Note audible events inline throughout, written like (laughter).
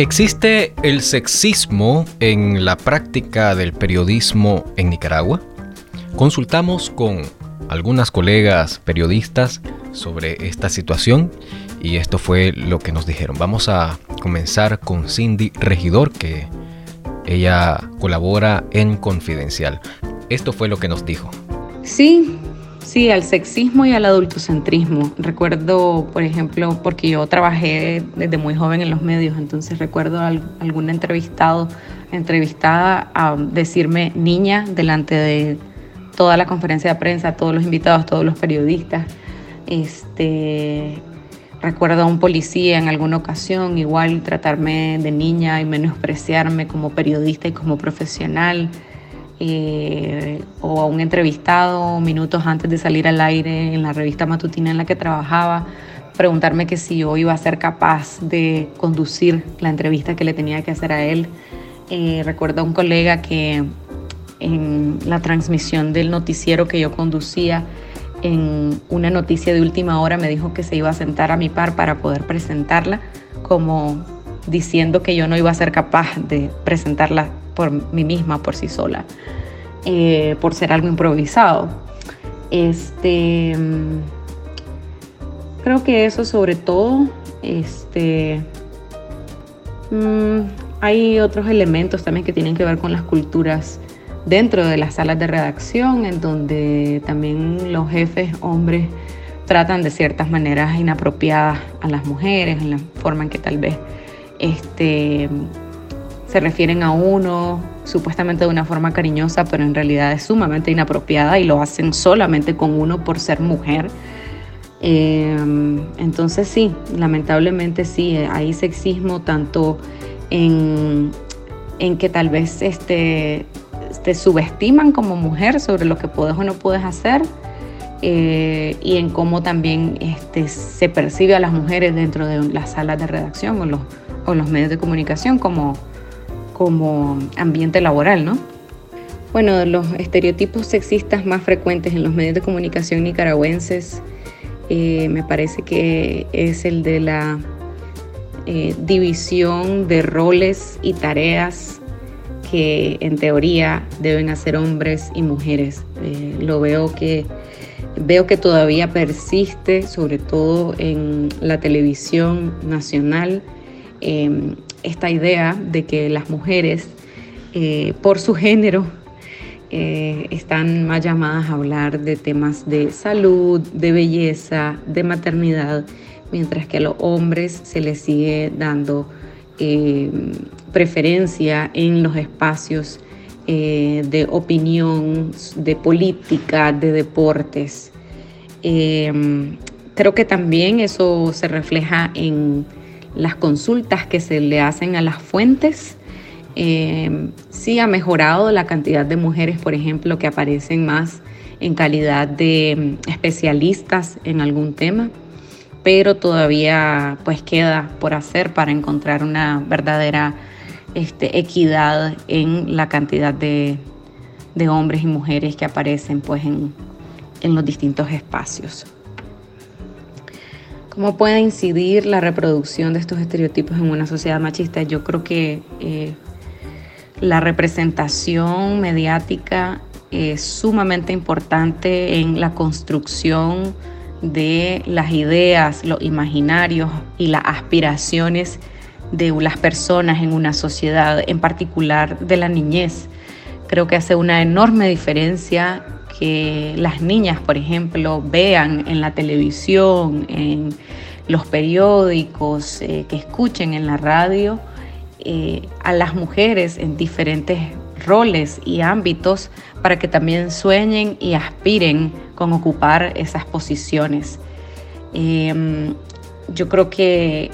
¿Existe el sexismo en la práctica del periodismo en Nicaragua? Consultamos con algunas colegas periodistas sobre esta situación y esto fue lo que nos dijeron. Vamos a comenzar con Cindy Regidor, que ella colabora en Confidencial. Esto fue lo que nos dijo. Sí, Sí, al sexismo y al adultocentrismo. Recuerdo, por ejemplo, porque yo trabajé desde muy joven en los medios, entonces recuerdo a algún entrevistado, entrevistada a decirme niña delante de toda la conferencia de prensa, todos los invitados, todos los periodistas. Este, recuerdo a un policía en alguna ocasión igual tratarme de niña y menospreciarme como periodista y como profesional. Eh, o a un entrevistado minutos antes de salir al aire en la revista matutina en la que trabajaba, preguntarme que si yo iba a ser capaz de conducir la entrevista que le tenía que hacer a él. Eh, recuerdo a un colega que en la transmisión del noticiero que yo conducía, en una noticia de última hora me dijo que se iba a sentar a mi par para poder presentarla, como diciendo que yo no iba a ser capaz de presentarla por mí misma, por sí sola, eh, por ser algo improvisado. Este, creo que eso sobre todo, este, mm, hay otros elementos también que tienen que ver con las culturas dentro de las salas de redacción, en donde también los jefes hombres tratan de ciertas maneras inapropiadas a las mujeres, en la forma en que tal vez este, se refieren a uno supuestamente de una forma cariñosa, pero en realidad es sumamente inapropiada y lo hacen solamente con uno por ser mujer. Em, entonces sí, lamentablemente sí, hay sexismo tanto en, en que tal vez este, te subestiman como mujer sobre lo que puedes o no puedes hacer eh, y en cómo también este, se percibe a las mujeres dentro de las salas de redacción o los, o los medios de comunicación como como ambiente laboral, ¿no? Bueno, los estereotipos sexistas más frecuentes en los medios de comunicación nicaragüenses eh, me parece que es el de la eh, división de roles y tareas que en teoría deben hacer hombres y mujeres. Eh, lo veo que veo que todavía persiste, sobre todo en la televisión nacional, Em, esta idea de que las mujeres, eh, por su género, eh, están más llamadas a hablar de temas de salud, de belleza, de maternidad, mientras que a los hombres se les sigue dando em, preferencia en los espacios eh, de opinión, de política, de deportes. Creo que también eso se refleja en las consultas que se le hacen a las fuentes. Eh, sí ha mejorado la cantidad de mujeres, por ejemplo, que aparecen más en calidad de mm, especialistas en algún tema, pero todavía pues queda por hacer para encontrar una verdadera este, equidad en la cantidad de, hombres y mujeres que aparecen pues en los distintos espacios. ¿Cómo puede incidir la reproducción de estos estereotipos en una sociedad machista? Yo creo que eh, la representación mediática es sumamente importante en la construcción de las ideas, los imaginarios y las aspiraciones de las personas en una sociedad, en particular de la niñez. Creo que hace una enorme diferencia que las niñas, por ejemplo, vean en la televisión, en los periódicos, eh, que escuchen en la radio eh, a las mujeres en diferentes roles y ámbitos para que también sueñen y aspiren con ocupar esas posiciones. Em, yo creo que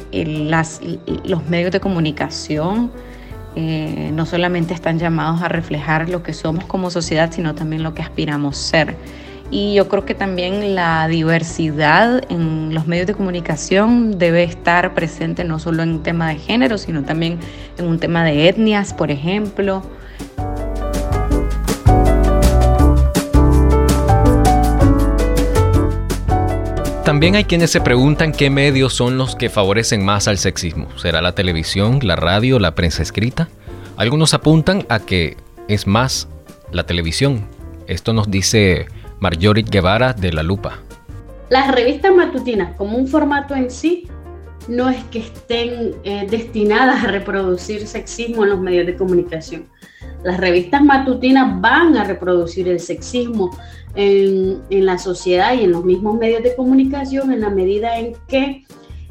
los medios de comunicación eh, no solamente están llamados a reflejar lo que somos como sociedad, sino también lo que aspiramos ser. Y yo creo que también la diversidad en los medios de comunicación debe estar presente no solo en tema de género, sino también en un tema de etnias, por ejemplo. También hay quienes se preguntan qué medios son los que favorecen más al sexismo. ¿Será la televisión, la radio, la prensa escrita? Algunos apuntan a que es más la televisión. Esto nos dice Marjorie Guevara de La Lupa. Las revistas matutinas como un formato en sí no es que estén eh, destinadas a reproducir sexismo en los medios de comunicación. Las revistas matutinas van a reproducir el sexismo en, la sociedad y en los mismos medios de comunicación en la medida en que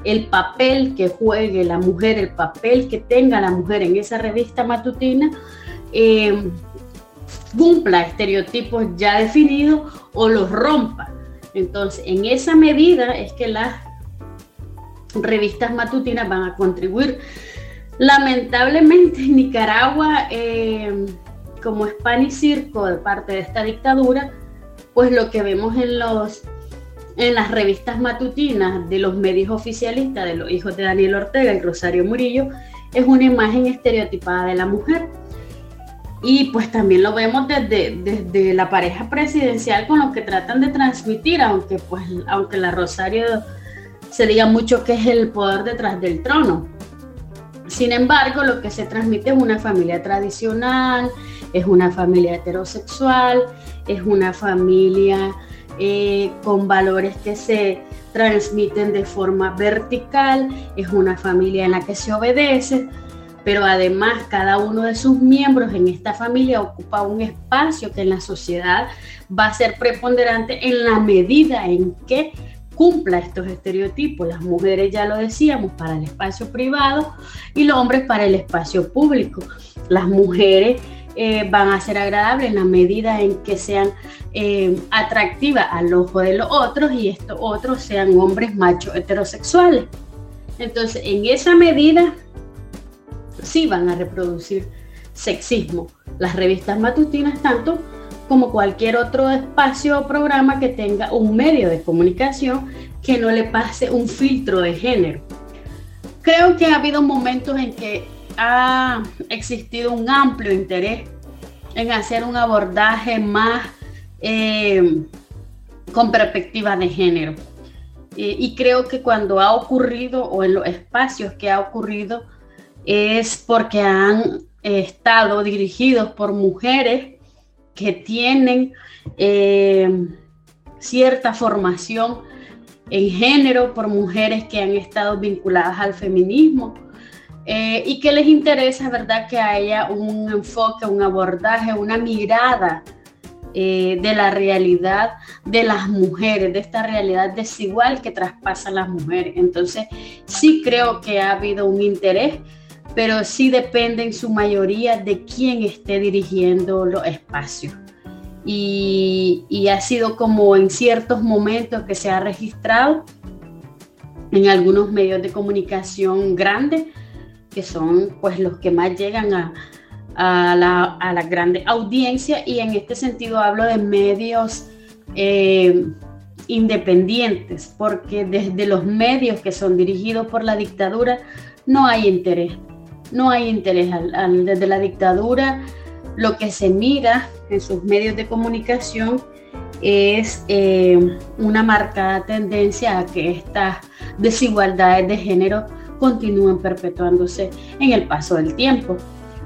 el papel que juegue la mujer, el papel que tenga la mujer en esa revista matutina, eh, cumpla estereotipos ya definidos o los rompa. Entonces, en esa medida es que las revistas matutinas van a contribuir. Lamentablemente en (laughs) Nicaragua, eh, como y circo de parte de esta dictadura, pues lo que vemos en los en las revistas matutinas de los medios oficialistas de los hijos de Daniel Ortega y Rosario Murillo es una imagen estereotipada de la mujer. Y pues también lo vemos desde, desde la pareja presidencial con lo que tratan de transmitir, aunque pues aunque la Rosario se diga mucho que es el poder detrás del trono. Sin embargo, lo que se transmite es una familia tradicional, es una familia heterosexual, es una familia eh, con valores que se transmiten de forma vertical, es una familia en la que se obedece, pero además cada uno de sus miembros en esta familia ocupa un espacio que en la sociedad va a ser preponderante en la medida en que cumpla estos estereotipos. Las mujeres, ya lo decíamos, para el espacio privado y los hombres para el espacio público. Las mujeres eh, van a ser agradables en la medida en que sean eh, atractivas al ojo de los otros y estos otros sean hombres machos heterosexuales. Entonces, en esa medida, sí van a reproducir sexismo. Las revistas matutinas tanto como cualquier otro espacio o programa que tenga un medio de comunicación que no le pase un filtro de género. Creo que ha habido momentos en que ha existido un amplio interés en hacer un abordaje más eh, con perspectiva de género. y creo que cuando ha ocurrido o en los espacios que ha ocurrido es porque han estado dirigidos por mujeres que tienen eh, cierta formación en género por mujeres que han estado vinculadas al feminismo eh, y que les interesa, ¿verdad?, que haya un enfoque, un abordaje, una mirada eh, de la realidad de las mujeres, de esta realidad desigual que traspasa las mujeres. Entonces, sí creo que ha habido un interés pero sí depende en su mayoría de quién esté dirigiendo los espacios. Y, ha sido como en ciertos momentos que se ha registrado en algunos medios de comunicación grandes, que son pues los que más llegan a, a, la, a la, grande audiencia y en este sentido hablo de medios eh, independientes, porque desde los medios que son dirigidos por la dictadura no hay interés no hay interés. desde la dictadura, lo que se mira en sus medios de comunicación es eh, una marcada tendencia a que estas desigualdades de género continúen perpetuándose en el paso del tiempo.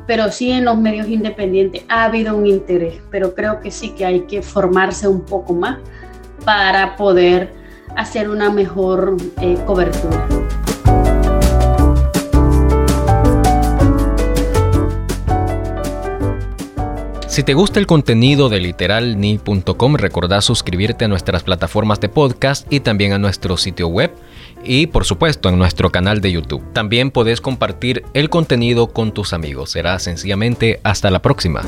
Pero sí en los medios independientes ha habido un interés, pero creo que sí que hay que formarse un poco más para poder hacer una mejor eh, cobertura. Si te gusta el contenido de literalni.com, recordá suscribirte a nuestras plataformas de podcast y también a nuestro sitio web y por supuesto en nuestro canal de YouTube. También podés compartir el contenido con tus amigos. Será sencillamente hasta la próxima.